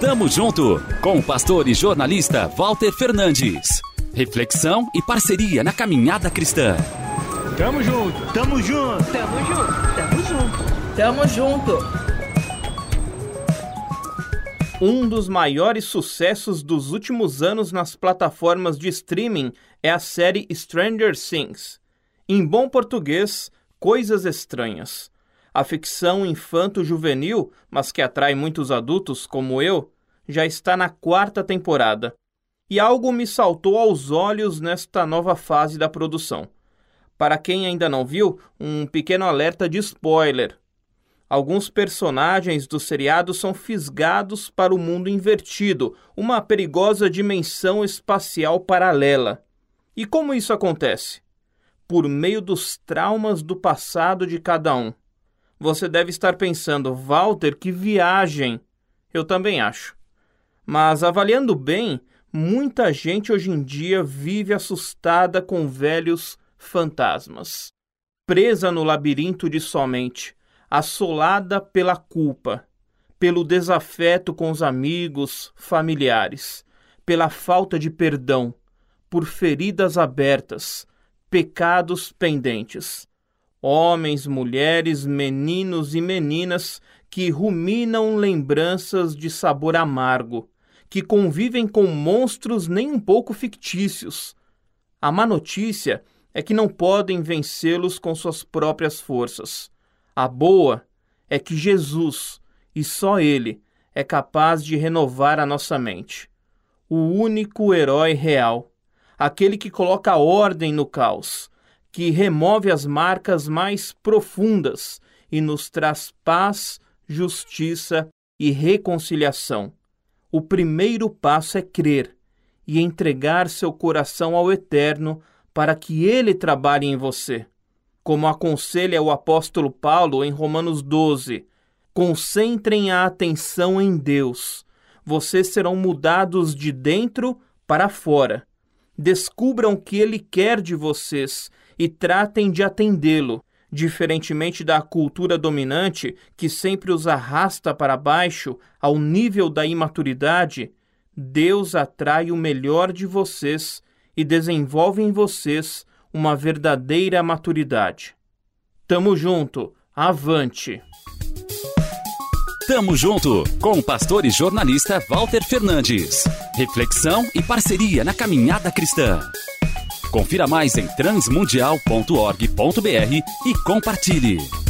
Tamo junto com o pastor e jornalista Walter Fernandes. Reflexão e parceria na caminhada cristã. Tamo junto, tamo junto, tamo junto, tamo junto, tamo junto. Um dos maiores sucessos dos últimos anos nas plataformas de streaming é a série Stranger Things. Em bom português, Coisas Estranhas. A ficção infanto-juvenil, mas que atrai muitos adultos como eu, já está na quarta temporada. E algo me saltou aos olhos nesta nova fase da produção. Para quem ainda não viu, um pequeno alerta de spoiler. Alguns personagens do seriado são fisgados para o mundo invertido, uma perigosa dimensão espacial paralela. E como isso acontece? Por meio dos traumas do passado de cada um. Você deve estar pensando, Walter, que viagem! Eu também acho. Mas avaliando bem, muita gente hoje em dia vive assustada com velhos fantasmas, presa no labirinto de sua mente assolada pela culpa, pelo desafeto com os amigos, familiares, pela falta de perdão, por feridas abertas, pecados pendentes. Homens, mulheres, meninos e meninas que ruminam lembranças de sabor amargo, que convivem com monstros nem um pouco fictícios. A má notícia é que não podem vencê-los com suas próprias forças. A boa é que Jesus, e só Ele, é capaz de renovar a nossa mente. O único herói real, aquele que coloca ordem no caos, que remove as marcas mais profundas e nos traz paz, justiça e reconciliação. O primeiro passo é crer e entregar seu coração ao Eterno para que ele trabalhe em você como aconselha o apóstolo Paulo em Romanos 12. Concentrem a atenção em Deus. Vocês serão mudados de dentro para fora. Descubram o que Ele quer de vocês e tratem de atendê-lo. Diferentemente da cultura dominante, que sempre os arrasta para baixo ao nível da imaturidade, Deus atrai o melhor de vocês e desenvolve em vocês uma verdadeira maturidade. Tamo junto, avante! Tamo junto com o pastor e jornalista Walter Fernandes. Reflexão e parceria na caminhada cristã. Confira mais em transmundial.org.br e compartilhe.